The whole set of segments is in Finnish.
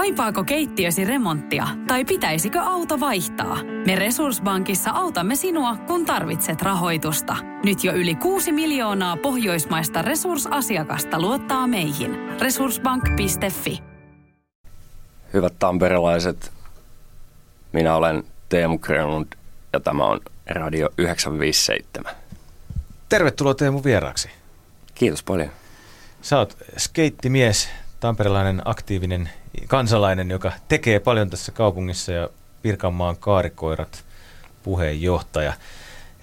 Kaipaako keittiösi remonttia tai pitäisikö auto vaihtaa? Me Resurssbankissa autamme sinua, kun tarvitset rahoitusta. Nyt jo yli 6 miljoonaa pohjoismaista resursasiakasta luottaa meihin. Resurssbank.fi Hyvät tamperelaiset, minä olen Teemu Grönlund ja tämä on Radio 957. Tervetuloa Teemu vieraaksi. Kiitos paljon. Sä oot skeittimies, tamperelainen aktiivinen kansalainen, joka tekee paljon tässä kaupungissa ja Pirkanmaan kaarikoirat puheenjohtaja.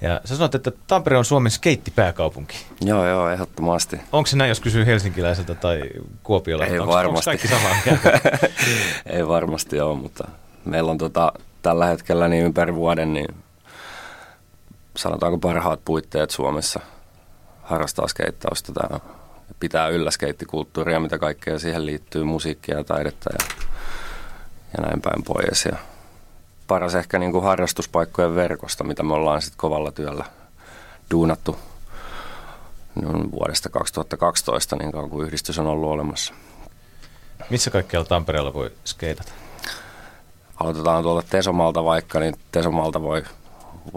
Ja sä sanot, että Tampere on Suomen skeittipääkaupunki. Joo, joo, ehdottomasti. Onko se näin, jos kysyy helsinkiläiseltä tai kuopiolaiselta? Ei onko, varmasti. Onko kaikki samaa Ei varmasti ole, mutta meillä on tota, tällä hetkellä niin ympäri vuoden niin sanotaanko parhaat puitteet Suomessa harrastaa skeittausta. Tämä pitää yllä skeittikulttuuria, mitä kaikkea siihen liittyy, musiikkia ja taidetta ja, ja näin päin pois. Ja paras ehkä niin kuin harrastuspaikkojen verkosta, mitä me ollaan sitten kovalla työllä duunattu niin vuodesta 2012, niin kauan kuin yhdistys on ollut olemassa. Missä kaikkialla Tampereella voi skeitata? Aloitetaan tuolta Tesomalta vaikka, niin Tesomalta voi,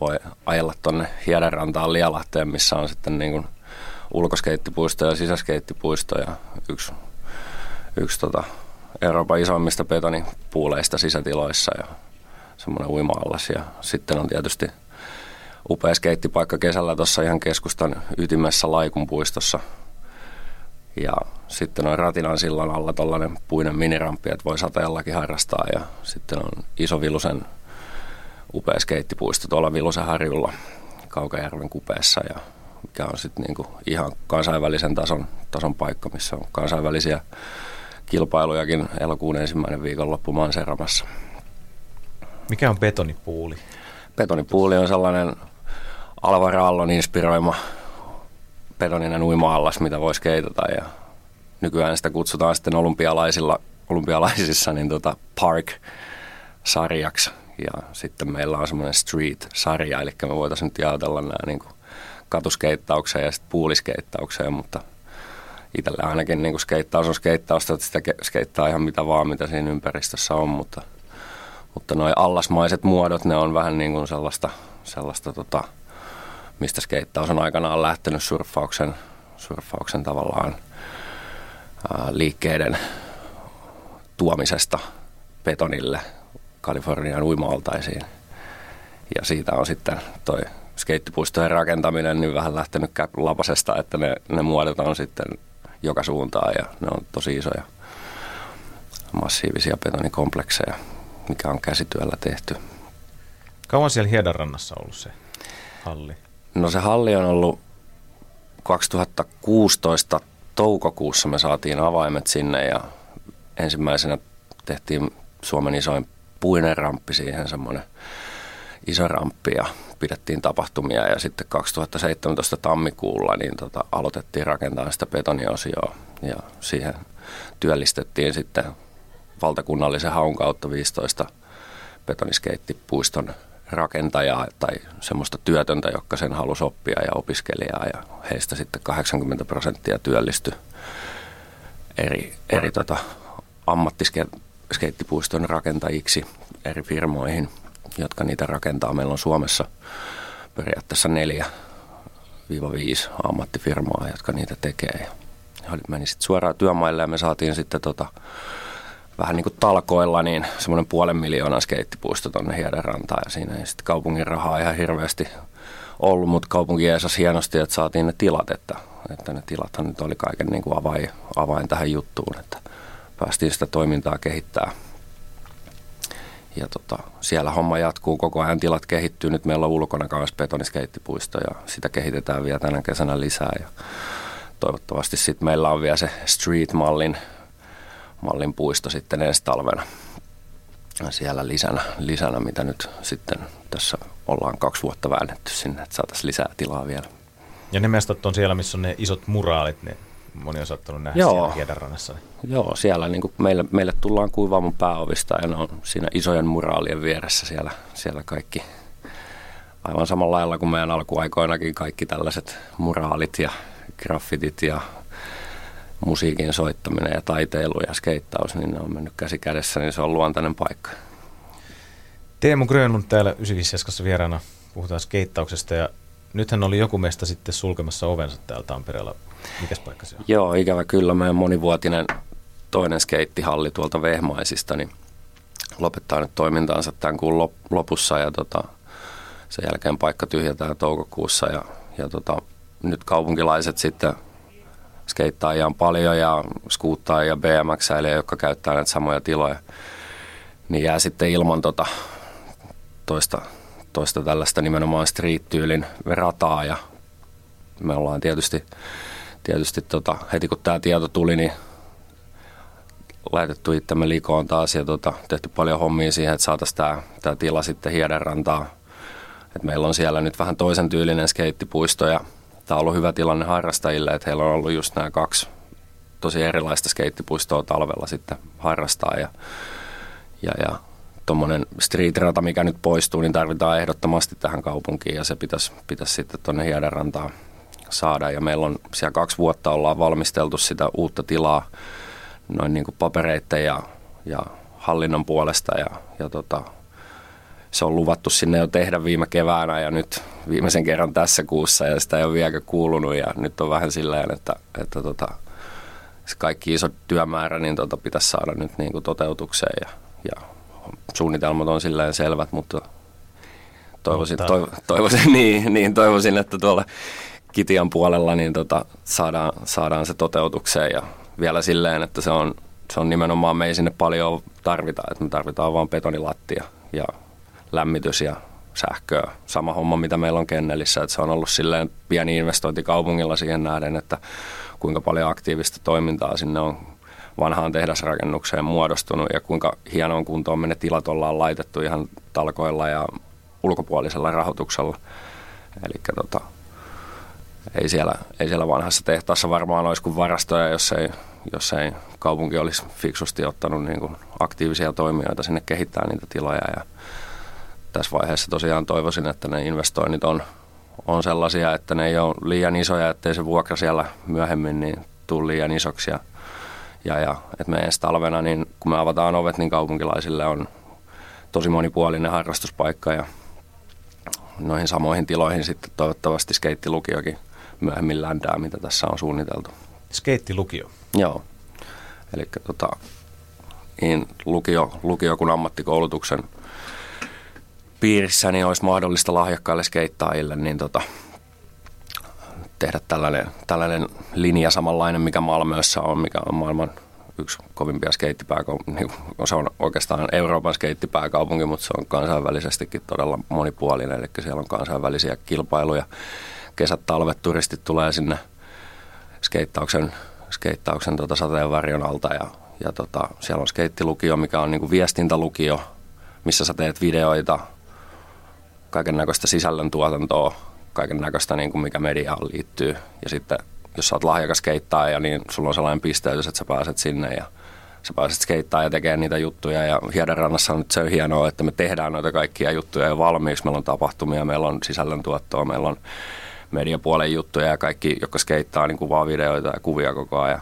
voi ajella tuonne Hiedenrantaan Lialahteen, missä on sitten niin kuin ulkoskeittipuisto ja sisäskeittipuisto ja yksi, yksi tota Euroopan isoimmista betonipuuleista sisätiloissa ja semmoinen uima-allas. Ja sitten on tietysti upea skeittipaikka kesällä tuossa ihan keskustan ytimessä Laikun puistossa. Ja sitten on Ratinan sillan alla tuollainen puinen miniramppi, että voi sateellakin harrastaa. Ja sitten on Iso Vilusen upea skeittipuisto tuolla Vilusen harjulla Kaukajärven kupeessa. Ja mikä on sitten niinku ihan kansainvälisen tason, tason paikka, missä on kansainvälisiä kilpailujakin elokuun ensimmäinen viikonloppu Manseramassa. Mikä on betonipuuli? Betonipuuli on sellainen Alvar Aallon inspiroima betoninen uima-allas, mitä voisi keitata ja nykyään sitä kutsutaan sitten olympialaisilla, olympialaisissa niin tota Park-sarjaksi ja sitten meillä on semmoinen Street-sarja, eli me voitaisiin nyt jaotella nämä niin kuin katuskeittaukseen ja sitten puuliskeittaukseen, mutta itselle ainakin niin kuin skeittaus on skeittausta, että sitä skeittaa ihan mitä vaan, mitä siinä ympäristössä on, mutta, mutta noi allasmaiset muodot, ne on vähän niin kuin sellaista, sellaista tota, mistä skeittaus on aikanaan lähtenyt surffauksen, surffauksen tavallaan ää, liikkeiden tuomisesta betonille Kalifornian uimaltaisiin. Ja siitä on sitten toi skeittipuistojen rakentaminen niin vähän lähtenyt lapasesta, että ne, ne muodot on sitten joka suuntaan ja ne on tosi isoja massiivisia betonikomplekseja, mikä on käsityöllä tehty. Kauan siellä Hiedanrannassa ollut se halli? No se halli on ollut 2016 toukokuussa me saatiin avaimet sinne ja ensimmäisenä tehtiin Suomen isoin puinen ramppi siihen, semmoinen iso ramppi ja pidettiin tapahtumia. Ja sitten 2017 tammikuulla niin tota, aloitettiin rakentaa sitä betoniosioa. Ja siihen työllistettiin sitten valtakunnallisen haun kautta 15 betoniskeittipuiston rakentajaa tai semmoista työtöntä, jotka sen halusi oppia ja opiskelijaa. Ja heistä sitten 80 prosenttia työllistyi eri, eri tota, ammattiskeittipuiston rakentajiksi eri firmoihin – jotka niitä rakentaa. Meillä on Suomessa periaatteessa neljä viisi ammattifirmaa, jotka niitä tekee. Ja meni sitten suoraan työmaille ja me saatiin sitten tota, vähän niin kuin talkoilla niin semmoinen puolen miljoonan skeittipuisto tuonne Hiedenrantaan ja siinä ei sitten kaupungin rahaa ihan hirveästi ollut, mutta kaupunki jeesasi hienosti, että saatiin ne tilat, että, että ne tilathan nyt oli kaiken niin kuin avain, avain tähän juttuun, että päästiin sitä toimintaa kehittää ja tota, siellä homma jatkuu koko ajan, tilat kehittyy. Nyt meillä on ulkona kanssa betoniskeittipuisto ja sitä kehitetään vielä tänä kesänä lisää. Ja toivottavasti sitten meillä on vielä se street-mallin mallin puisto sitten ensi talvena siellä lisänä, lisänä, mitä nyt sitten tässä ollaan kaksi vuotta väännetty sinne, että saataisiin lisää tilaa vielä. Ja ne mestat on siellä, missä on ne isot muraalit, ne moni on saattanut nähdä Joo. siellä Hiedanrannassa. Joo, siellä niin kuin meille, meille tullaan kuivaamun pääovista ja ne on siinä isojen muraalien vieressä siellä, siellä kaikki. Aivan samalla lailla kuin meidän alkuaikoinakin kaikki tällaiset muraalit ja graffitit ja musiikin soittaminen ja taiteilu ja skeittaus, niin ne on mennyt käsi kädessä, niin se on luontainen paikka. Teemu Grönlund täällä 95 vieraana. Puhutaan skeittauksesta ja nythän oli joku meistä sitten sulkemassa ovensa täällä Tampereella. Mikäs paikka se on? Joo, ikävä kyllä. Meidän monivuotinen toinen skeittihalli tuolta Vehmaisista, niin lopettaa nyt toimintaansa tämän kuun lopussa ja tota, sen jälkeen paikka tyhjätään toukokuussa ja, ja tota, nyt kaupunkilaiset sitten skeittaa ihan paljon ja skuuttaa ja bmx jotka käyttää näitä samoja tiloja, niin jää sitten ilman tota toista, toista tällaista nimenomaan street-tyylin rataa ja me ollaan tietysti, tietysti tota, heti kun tämä tieto tuli, niin laitettu itsemme likoon taas ja tota, tehty paljon hommia siihen, että saataisiin tämä, tila sitten Hiedenrantaa. Et meillä on siellä nyt vähän toisen tyylinen skeittipuisto ja tämä on ollut hyvä tilanne harrastajille, että heillä on ollut just nämä kaksi tosi erilaista skeittipuistoa talvella sitten harrastaa ja, ja, ja tuommoinen street-rata, mikä nyt poistuu, niin tarvitaan ehdottomasti tähän kaupunkiin ja se pitäisi, pitäisi sitten tuonne Hiedenrantaan saada. Ja meillä on siellä kaksi vuotta ollaan valmisteltu sitä uutta tilaa noin niin kuin papereiden ja, ja hallinnon puolesta ja, ja tota, se on luvattu sinne jo tehdä viime keväänä ja nyt viimeisen kerran tässä kuussa ja sitä ei ole vielä kuulunut ja nyt on vähän silleen, että, että tota, kaikki iso työmäärä niin tota, pitäisi saada nyt niin kuin toteutukseen ja, ja suunnitelmat on silleen selvät, mutta toivoisin, mutta... Toiv, toivoisin, niin, niin, toivoisin, että tuolla Kitian puolella niin tota, saadaan, saadaan se toteutukseen ja vielä silleen, että se on, se on nimenomaan, me ei sinne paljon tarvita, että me tarvitaan vain betonilattia ja lämmitys ja sähköä. Sama homma, mitä meillä on Kennelissä, että se on ollut silleen pieni investointi kaupungilla siihen nähden, että kuinka paljon aktiivista toimintaa sinne on vanhaan tehdasrakennukseen muodostunut ja kuinka hienoon kuntoon me ne tilat ollaan laitettu ihan talkoilla ja ulkopuolisella rahoituksella. Eli tota, ei siellä, ei siellä vanhassa tehtaassa varmaan olisi kuin varastoja, jos ei, jos ei kaupunki olisi fiksusti ottanut niin kuin aktiivisia toimijoita sinne kehittää niitä tiloja. Ja tässä vaiheessa tosiaan toivoisin, että ne investoinnit on, on sellaisia, että ne ei ole liian isoja, ettei se vuokra siellä myöhemmin niin tule liian isoksi. Ja, ja, ja että me ensi talvena, niin kun me avataan ovet, niin kaupunkilaisille on tosi monipuolinen harrastuspaikka ja noihin samoihin tiloihin sitten toivottavasti skeittilukiokin myöhemmin ländää, mitä tässä on suunniteltu. Skeittilukio? Joo. Eli tota, niin lukio, lukio kuin ammattikoulutuksen piirissä niin olisi mahdollista lahjakkaille skeittaajille niin tota, tehdä tällainen, tällainen linja samanlainen, mikä Malmössä on, mikä on maailman yksi kovimpia skeittipääkaupunki. Niin se on oikeastaan Euroopan skeittipääkaupunki, mutta se on kansainvälisestikin todella monipuolinen. Eli siellä on kansainvälisiä kilpailuja kesät, talvet, turistit tulee sinne skeittauksen, skeittauksen tota sateenvarjon alta ja, ja tota, siellä on skeittilukio, mikä on niinku viestintälukio, missä sä teet videoita, kaiken näköistä sisällöntuotantoa, kaiken näköistä, niin kuin mikä mediaan liittyy. Ja sitten jos sä oot lahjakas keittaaja, niin sulla on sellainen pisteytys, että sä pääset sinne ja sä pääset skeittaamaan ja tekemään niitä juttuja. Ja Hiedenrannassa on nyt se hienoa, että me tehdään noita kaikkia juttuja jo valmiiksi. Meillä on tapahtumia, meillä on sisällöntuottoa, meillä on mediapuolen juttuja ja kaikki, jotka skeittaa, niin kuvaa videoita ja kuvia koko ajan.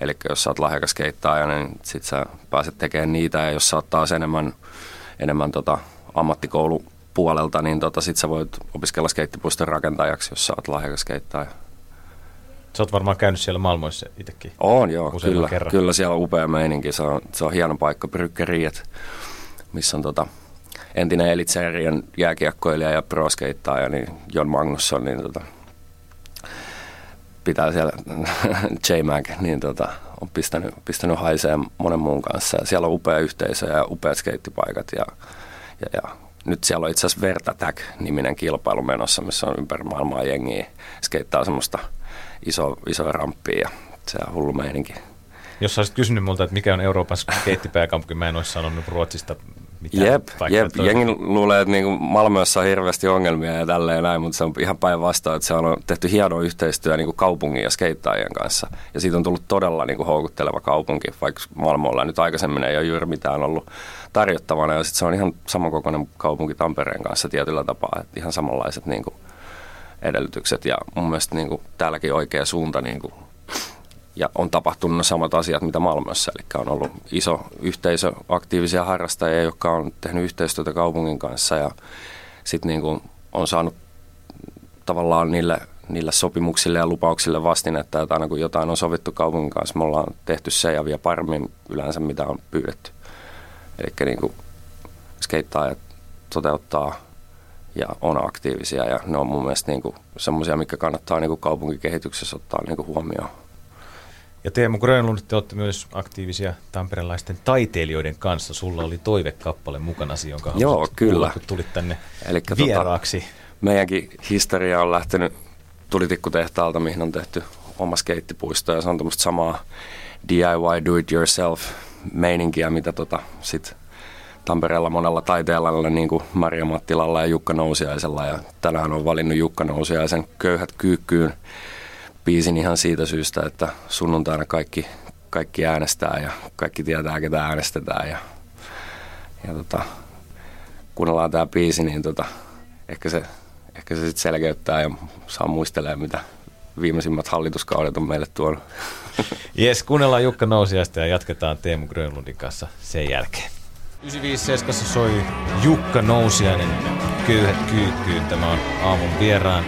Eli jos sä oot lahjakas keittaaja, niin sit sä pääset tekemään niitä ja jos sä oot taas enemmän, enemmän tota ammattikoulupuolelta, niin tota, sit sä voit opiskella skeittipuiston rakentajaksi, jos sä oot lahjakas keittaaja. Sä oot varmaan käynyt siellä maailmoissa itsekin. On joo, kyllä, kerran. kyllä siellä on upea meininki. Se on, se on hieno paikka, Brykkeriet, missä on tota, entinen Elitserien jääkiekkoilija ja proskeittaja, niin John Magnusson, niin tota, pitää siellä J-Mag, niin tota, on pistänyt, pistänyt haiseen monen muun kanssa. Ja siellä on upea yhteisö ja upeat skeittipaikat ja, ja, ja nyt siellä on itse asiassa Vertatag-niminen kilpailu menossa, missä on ympäri maailmaa jengiä skeittaa semmoista iso, isoa ramppia ja se on hullu meininki. Jos olisit kysynyt multa, että mikä on Euroopan skeittipääkaupunki, mä en olisi sanonut Ruotsista mitään. Jep, jep. jengi luulee, että niin Malmössä on hirveästi ongelmia ja tälleen näin, mutta se on ihan päinvastoin, että se on tehty hieno yhteistyö niin kaupungin ja skeittaajien kanssa. Ja siitä on tullut todella niin kuin houkutteleva kaupunki, vaikka Malmolla nyt aikaisemmin ei ole juuri mitään ollut tarjottavana. Ja sitten se on ihan samankokoinen kaupunki Tampereen kanssa tietyllä tapaa, että ihan samanlaiset niin kuin edellytykset. Ja mun mielestä niin kuin täälläkin oikea suunta niin kuin ja on tapahtunut ne samat asiat, mitä Malmössä. Eli on ollut iso yhteisö aktiivisia harrastajia, jotka on tehnyt yhteistyötä kaupungin kanssa ja sitten niin on saanut tavallaan niille, niille sopimuksille ja lupauksille vastinetta, että aina kun jotain on sovittu kaupungin kanssa, me ollaan tehty se ja vielä paremmin yleensä, mitä on pyydetty. Eli niin skeittaajat toteuttaa ja on aktiivisia ja ne on mun mielestä niin semmoisia, mikä kannattaa niin kaupunkikehityksessä ottaa niin huomioon. Ja Teemu Grönlund, te olette myös aktiivisia tamperelaisten taiteilijoiden kanssa. Sulla oli toivekappale mukana, jonka Joo, kyllä. Kuulla, kun tulit tänne Elikkä tota, vieraaksi. Tota, meidänkin historia on lähtenyt tulitikkutehtaalta, mihin on tehty oma skeittipuisto ja se on tämmöistä samaa DIY, do it yourself meininkiä, mitä tota sit Tampereella monella taiteella, niin kuin Maria Mattilalla ja Jukka Nousiaisella. Ja tänään on valinnut Jukka Nousiaisen Köyhät kyykkyyn biisin ihan siitä syystä, että sunnuntaina kaikki, kaikki äänestää ja kaikki tietää, ketä äänestetään. Ja, ja tota, kuunnellaan tämä biisi, niin tota, ehkä se, ehkä se sitten selkeyttää ja saa muistelemaan, mitä viimeisimmät hallituskaudet on meille tuonut. Jes, kuunnellaan Jukka Nousiasta ja jatketaan Teemu Grönlundin kanssa sen jälkeen. 95 soi Jukka Nousiainen Köyhät kyykkyyn. Tämä on aamun vieraan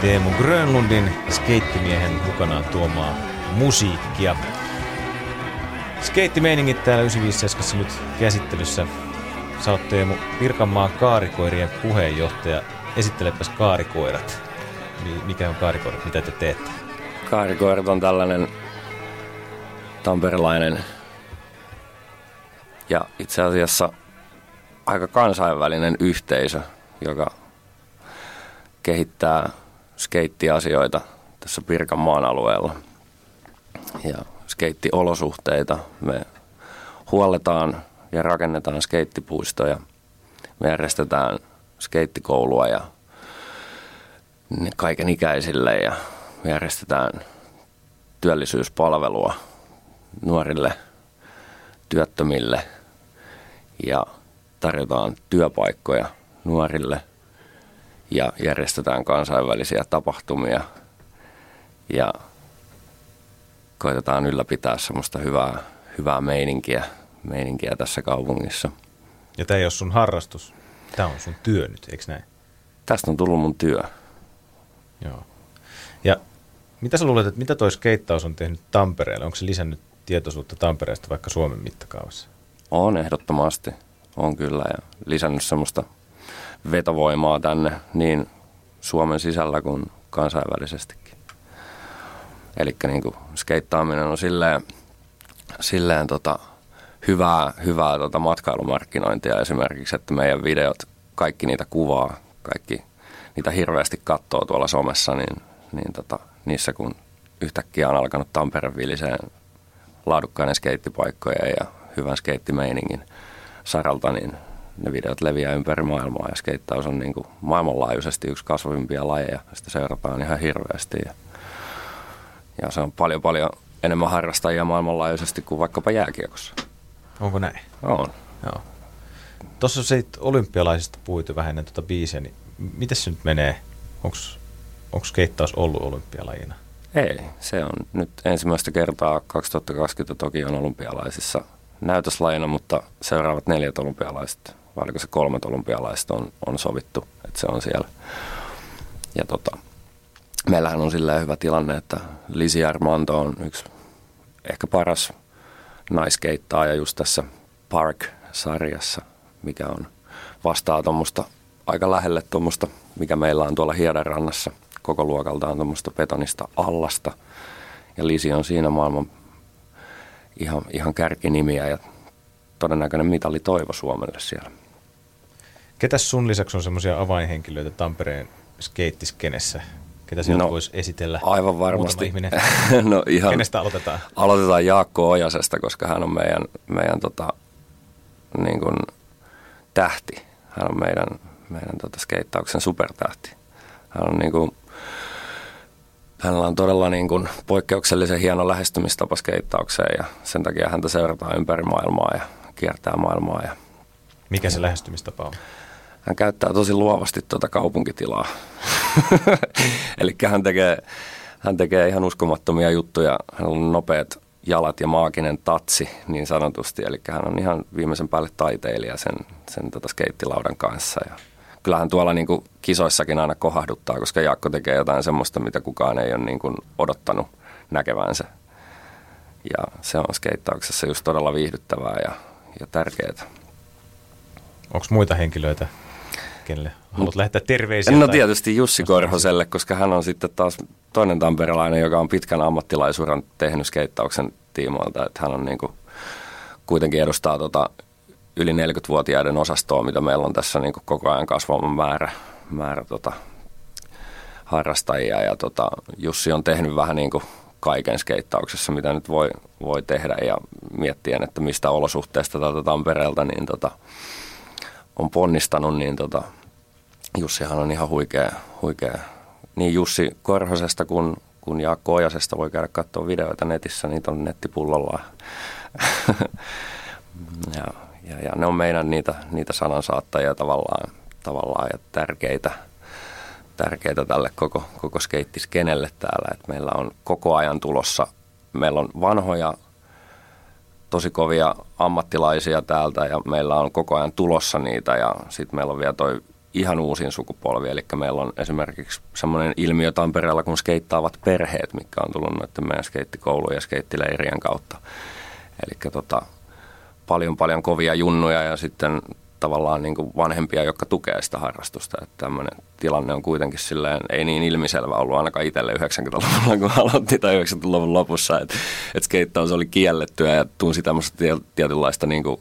Teemu Grönlundin skeittimiehen mukanaan tuomaa musiikkia. Skeittimeiningit täällä 95 nyt käsittelyssä. Sä oot Teemu Pirkanmaan kaarikoirien puheenjohtaja. Esittelepäs kaarikoirat. Mikä on kaarikoirat? Mitä te teette? Kaarikoirat on tällainen tamperelainen ja itse asiassa aika kansainvälinen yhteisö, joka kehittää skeittiasioita tässä Pirkanmaan alueella ja skeittiolosuhteita. Me huolletaan ja rakennetaan skeittipuistoja. Me järjestetään skeittikoulua ja kaiken ikäisille ja me järjestetään työllisyyspalvelua nuorille työttömille ja tarjotaan työpaikkoja nuorille – ja järjestetään kansainvälisiä tapahtumia ja koitetaan ylläpitää semmoista hyvää, hyvää meininkiä, meininkiä tässä kaupungissa. Ja tämä ei ole sun harrastus, tämä on sun työ nyt, eikö näin? Tästä on tullut mun työ. Joo. Ja mitä sä luulet, että mitä toi skeittaus on tehnyt Tampereelle? Onko se lisännyt tietoisuutta Tampereesta vaikka Suomen mittakaavassa? On ehdottomasti, on kyllä ja lisännyt semmoista vetovoimaa tänne niin Suomen sisällä kuin kansainvälisestikin. Eli niin skeittaaminen on silleen, silleen tota, hyvää, hyvää tota matkailumarkkinointia esimerkiksi, että meidän videot, kaikki niitä kuvaa, kaikki niitä hirveästi katsoo tuolla somessa, niin, niin tota, niissä kun yhtäkkiä on alkanut Tampereen viliseen laadukkainen skeittipaikkoja ja hyvän skeittimeiningin saralta, niin ne videot leviää ympäri maailmaa ja skeittaus on niin kuin maailmanlaajuisesti yksi kasvavimpia lajeja. Sitä seurataan ihan hirveästi ja, ja se on paljon paljon enemmän harrastajia maailmanlaajuisesti kuin vaikkapa jääkiekossa. Onko näin? On. Joo. Tuossa se olympialaisista puhuit vähän ennen tuota biisiä, niin miten se nyt menee? Onko skeittaus ollut olympialajina? Ei, se on nyt ensimmäistä kertaa 2020 Tokion olympialaisissa näytöslajina, mutta seuraavat neljät olympialaiset vai oliko se kolmet olympialaiset on, on sovittu, että se on siellä. Ja tota, meillähän on silleen hyvä tilanne, että Lisi Armando on yksi ehkä paras naiskeittaaja just tässä Park-sarjassa, mikä on vastaa tuommoista aika lähelle tuommoista, mikä meillä on tuolla Hiedanrannassa koko luokaltaan tuommoista betonista allasta. Ja Lisi on siinä maailman ihan, ihan kärkinimiä ja todennäköinen mitali toivo Suomelle siellä. Ketäs sun lisäksi on semmoisia avainhenkilöitä Tampereen skeittiskenessä? Ketä sieltä no, voisi esitellä? Aivan varmasti. Ihminen? no ihan, Kenestä aloitetaan? Aloitetaan Jaakko Ojasesta, koska hän on meidän, meidän tota, niin kuin tähti. Hän on meidän, meidän tota skeittauksen supertähti. Hän on niin kuin, hänellä on todella niin kuin poikkeuksellisen hieno lähestymistapa skeittaukseen ja sen takia häntä seurataan ympäri maailmaa ja kiertää maailmaa. Ja, Mikä se lähestymistapa on? Hän käyttää tosi luovasti tuota kaupunkitilaa. Eli hän tekee, hän tekee ihan uskomattomia juttuja. Hän on nopeat jalat ja maaginen tatsi niin sanotusti. Eli hän on ihan viimeisen päälle taiteilija sen, sen tota skeittilaudan kanssa. Ja kyllähän tuolla niin kuin kisoissakin aina kohahduttaa, koska Jaakko tekee jotain semmoista, mitä kukaan ei ole niin kuin odottanut näkevänsä. Ja se on skeittauksessa just todella viihdyttävää ja, ja tärkeää. Onko muita henkilöitä, kenelle haluat lähettää terveisiä? No tai... tietysti Jussi Korhoselle, koska hän on sitten taas toinen tamperelainen, joka on pitkän ammattilaisuuden tehnyt skeittauksen tiimoilta. Että hän on niin kuin, kuitenkin edustaa tota yli 40-vuotiaiden osastoa, mitä meillä on tässä niin kuin koko ajan kasvava määrä, määrä tota, harrastajia. Ja tota, Jussi on tehnyt vähän niin kuin kaiken skeittauksessa, mitä nyt voi, voi tehdä ja miettien, että mistä olosuhteista tätä Tampereelta niin tota, on ponnistanut, niin tota, Jussihan on ihan huikea, huikea. Niin Jussi Korhosesta kuin, kuin Jaakko Ojasesta voi käydä katsoa videoita netissä, niitä on nettipullolla. ja, ja, ja, ne on meidän niitä, niitä sanansaattajia tavallaan, tavallaan ja tärkeitä, tärkeitä tälle koko, koko skeittiskenelle täällä. Et meillä on koko ajan tulossa, meillä on vanhoja tosi kovia ammattilaisia täältä ja meillä on koko ajan tulossa niitä ja sitten meillä on vielä toi ihan uusin sukupolvi, eli meillä on esimerkiksi semmoinen ilmiö Tampereella kuin skeittaavat perheet, mikä on tullut noiden meidän skeittikoulujen ja skeittileirien kautta. Eli tota, paljon paljon kovia junnuja ja sitten tavallaan niin kuin vanhempia, jotka tukee sitä harrastusta. Että tämmöinen tilanne on kuitenkin silleen, ei niin ilmiselvä ollut ainakaan itselle 90-luvulla, kun aloitti tai 90-luvun lopussa, että, että skeittaus oli kiellettyä ja tunsi tämmöistä tietynlaista niin kuin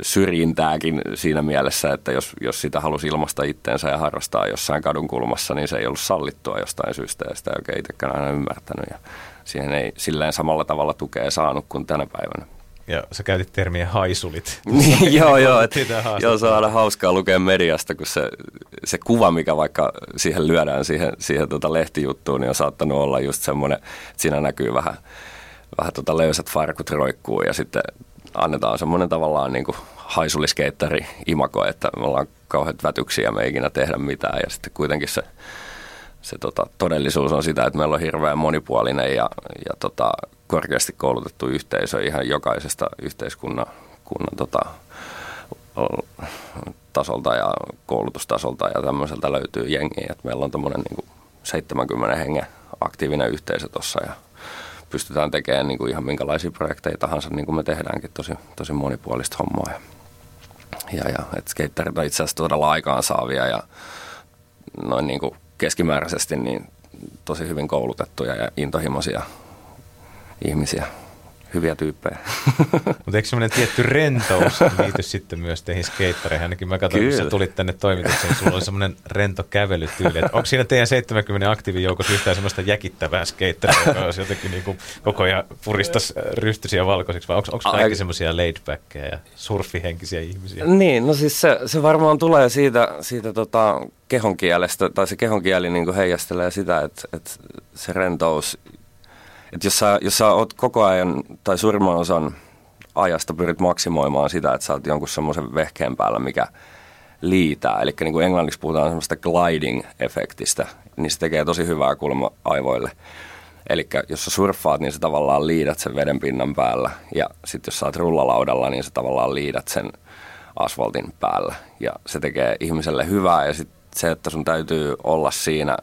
syrjintääkin siinä mielessä, että jos, jos sitä halusi ilmaista itteensä ja harrastaa jossain kadun kulmassa, niin se ei ollut sallittua jostain syystä ja sitä ei oikein itsekään aina ymmärtänyt ja siihen ei silleen samalla tavalla tukea saanut kuin tänä päivänä. Ja sä käytit termiä haisulit. Niin, joo, joo, et, joo, se on aina hauskaa lukea mediasta, kun se, se kuva, mikä vaikka siihen lyödään siihen, siihen tota lehtijuttuun, niin on saattanut olla just semmoinen, että siinä näkyy vähän, vähän tota löysät farkut roikkuu ja sitten annetaan semmoinen tavallaan niin kuin haisuliskeittari imako, että me ollaan kauheat vätyksiä, me ei ikinä tehdä mitään ja sitten kuitenkin se, se tota, todellisuus on sitä, että meillä on hirveän monipuolinen ja, ja tota, korkeasti koulutettu yhteisö ihan jokaisesta yhteiskunnan kunnan, tota, tasolta ja koulutustasolta ja tämmöiseltä löytyy jengiä. meillä on tämmöinen niin 70 hengen aktiivinen yhteisö tuossa ja pystytään tekemään niin kuin ihan minkälaisia projekteja tahansa, niin kuin me tehdäänkin tosi, tosi monipuolista hommaa. Ja, ja, ja että skeittarit on itse asiassa todella aikaansaavia ja noin niin kuin keskimääräisesti niin tosi hyvin koulutettuja ja intohimoisia ihmisiä hyviä tyyppejä. Mutta eikö semmoinen tietty rentous liity sitten myös teihin skeittareihin? Ainakin mä katsoin, kun sä tulit tänne toimitukseen, sulla oli semmoinen rento kävelytyyli. Et onko siinä teidän 70 aktiivijoukossa yhtään semmoista jäkittävää skeittaria, joka olisi jotenkin niin kuin koko ajan puristas rystysiä valkoisiksi, vai onko kaikki semmoisia laidbackkejä ja surfihenkisiä ihmisiä? Niin, no siis se, se varmaan tulee siitä, siitä tota kehonkielestä, tai se kehonkieli niin heijastelee sitä, että, että se rentous että jos sä, jos sä oot koko ajan, tai suurimman osan ajasta pyrit maksimoimaan sitä, että sä oot jonkun semmoisen vehkeen päällä, mikä liitää. Eli niin kuin englanniksi puhutaan semmoista gliding-efektistä, niin se tekee tosi hyvää kulma aivoille. Eli jos sä surffaat, niin sä tavallaan liidät sen veden pinnan päällä. Ja sitten jos sä oot rullalaudalla, niin sä tavallaan liidät sen asfaltin päällä. Ja se tekee ihmiselle hyvää. Ja sitten se, että sun täytyy olla siinä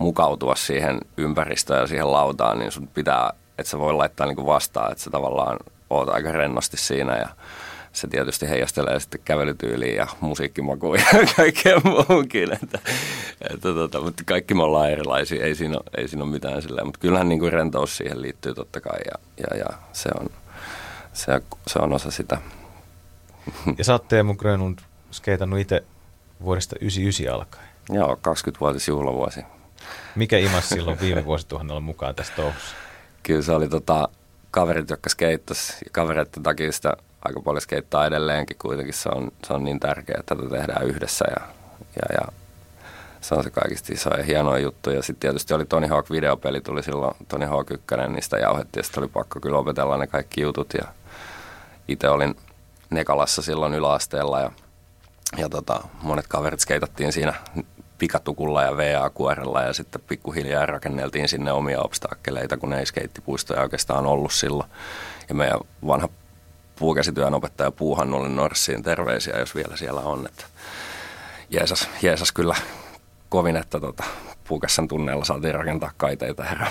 mukautua siihen ympäristöön ja siihen lautaan, niin sun pitää, että sä voi laittaa niin vastaan, että sä tavallaan oot aika rennosti siinä ja se tietysti heijastelee sitten kävelytyyliin ja musiikkimakuun ja kaikkea muuhunkin. Että, että tota, mutta kaikki me ollaan erilaisia, ei siinä, ei siinä ole mitään silleen. Mutta kyllähän niin kuin rentous siihen liittyy totta kai ja, ja, ja se, on, se, se on osa sitä. Ja sä oot Teemu Grönlund skeitannut itse vuodesta 99 alkaen. Joo, 20-vuotis juhlavuosi. Mikä imas silloin viime vuosituhannella mukaan tässä touhussa? Kyllä se oli tota, kaverit, jotka skeittas ja kavereiden takia sitä aika paljon skeittaa edelleenkin kuitenkin. Se on, se on niin tärkeää, että tätä tehdään yhdessä ja, ja, ja se on se kaikista iso ja hieno juttu. Ja sitten tietysti oli Tony Hawk videopeli, tuli silloin Tony Hawk 1, niin sitä jauhettiin ja sitten oli pakko kyllä opetella ne kaikki jutut. Ja itse olin Nekalassa silloin yläasteella ja, ja tota, monet kaverit skeitattiin siinä pikatukulla ja VA-kuorella ja sitten pikkuhiljaa rakenneltiin sinne omia obstakkeleita, kun ei skeittipuistoja oikeastaan ollut silloin. Ja meidän vanha puukäsityön opettaja Puuhannulle Norssiin terveisiä, jos vielä siellä on. Että Jeesus, Jeesus kyllä kovin, että tota, Puukassan tunneilla saatiin rakentaa kaiteita ja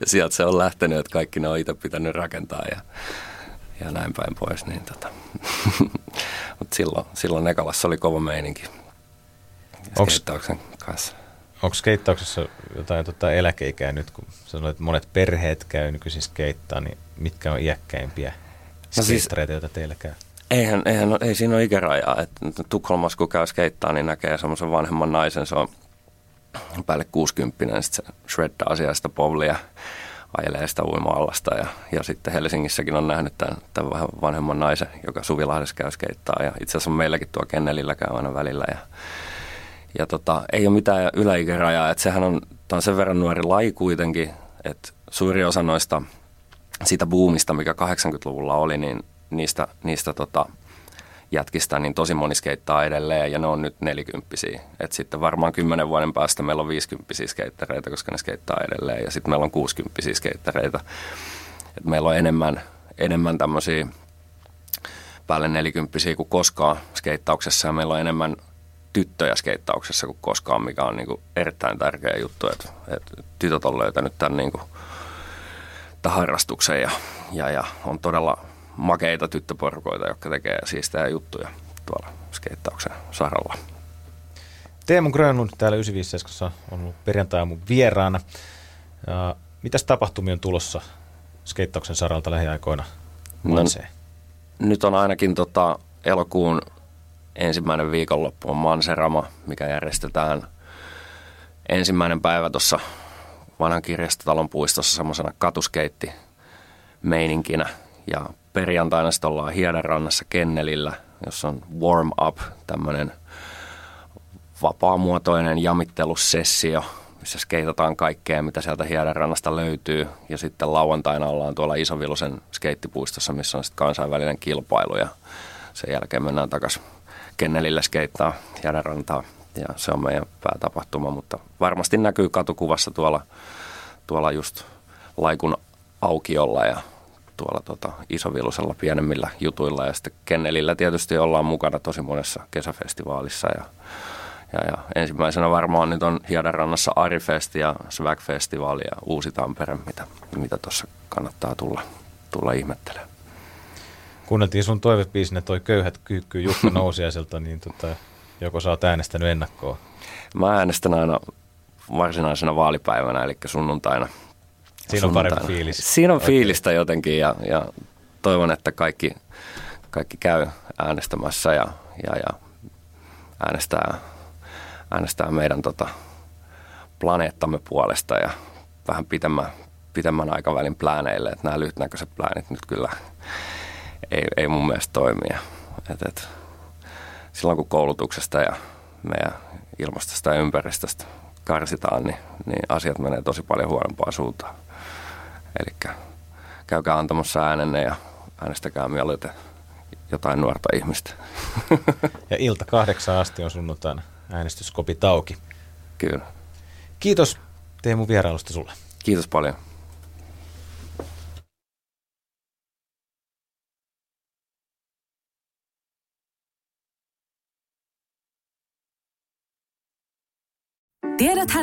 ja sieltä se on lähtenyt, että kaikki ne on itse pitänyt rakentaa ja, ja näin päin pois. Niin tota. Mutta silloin, silloin Nekalassa oli kova meininki skeittauksen kanssa. Onko skeittauksessa jotain tota eläkeikää nyt, kun sanoit, että monet perheet käy nykyisin skeittaa, niin mitkä on iäkkäimpiä no siis, joita teillä käy? Eihän, eihän, ei siinä ole ikärajaa. Et Tukholmassa kun käy skeittaa, niin näkee semmoisen vanhemman naisen, se on päälle 60 niin sitten se shreddaa asiasta povlia, ajelee sitä uima-allasta ja, ja sitten Helsingissäkin on nähnyt tämän, tämän vähän vanhemman naisen, joka Suvilahdessa käy skeittaa ja itse asiassa meilläkin tuo Kennelillä käy aina välillä ja, ja tota, ei ole mitään yläikärajaa, että sehän on, on sen verran nuori laji kuitenkin, että suuri osa noista siitä buumista, mikä 80-luvulla oli, niin niistä, niistä tota, jätkistä, niin tosi moni skeittaa edelleen ja ne on nyt nelikymppisiä. Et sitten varmaan kymmenen vuoden päästä meillä on viisikymppisiä skeittereitä, koska ne skeittaa edelleen ja sitten meillä on kuusikymppisiä skeittereitä. Et meillä on enemmän, enemmän tämmöisiä päälle nelikymppisiä kuin koskaan skeittauksessa ja meillä on enemmän tyttöjä skeittauksessa kuin koskaan, mikä on niinku erittäin tärkeä juttu, että et tytöt on löytänyt tämän, niinku, tämän harrastuksen ja, ja, ja on todella makeita tyttöporukoita, jotka tekee siistejä juttuja tuolla skeittauksen saralla. Teemu Grönlund täällä 957 on ollut perjantai mun vieraana. Ja mitäs tapahtumia on tulossa skeittauksen saralta lähiaikoina no, nyt on ainakin tota elokuun ensimmäinen viikonloppu on Manserama, mikä järjestetään ensimmäinen päivä tuossa vanhan kirjastotalon puistossa semmoisena katuskeitti meininkinä. Ja perjantaina sitten ollaan Hiedanrannassa Kennelillä, jossa on warm up, tämmöinen vapaamuotoinen jamittelussessio, missä skeitataan kaikkea, mitä sieltä Hiedanrannasta löytyy. Ja sitten lauantaina ollaan tuolla Isovilusen skeittipuistossa, missä on sitten kansainvälinen kilpailu ja sen jälkeen mennään takaisin Kennelille skeittaa Hiedanrantaa. Ja se on meidän päätapahtuma, mutta varmasti näkyy katukuvassa tuolla, tuolla just Laikun aukiolla ja tuolla tota, Isovilusella pienemmillä jutuilla. Ja sitten Kennelillä tietysti ollaan mukana tosi monessa kesäfestivaalissa ja, ja, ja ensimmäisenä varmaan nyt on Hiedanrannassa Arifesti ja Swag-festivaali ja Uusi Tampere, mitä, mitä tuossa kannattaa tulla, tulla ihmettelemään. Kuunneltiin sun toivebiisinä toi Köyhät kyykkyy Jukka Nousiaiselta, niin tota, joko sä oot äänestänyt ennakkoon? Mä äänestän aina varsinaisena vaalipäivänä, eli sunnuntaina – Siinä on parempi fiilis. Siinä on Oikein. fiilistä jotenkin ja, ja toivon, että kaikki, kaikki käy äänestämässä ja, ja, ja äänestää, äänestää meidän tota, planeettamme puolesta ja vähän pitemmän, pitemmän aikavälin plääneille, että nämä lyhytnäköiset pläänit nyt kyllä ei, ei mun mielestä toimia. Et, et, silloin kun koulutuksesta ja meidän ilmastosta ja ympäristöstä karsitaan, niin, niin asiat menee tosi paljon huonompaan suuntaan. Eli käykää antamassa äänenne ja äänestäkää mieluiten jotain nuorta ihmistä. Ja ilta kahdeksan asti on sunnuntaina äänestyskopit auki. Kyllä. Kiitos Teemu vierailusta sulle. Kiitos paljon.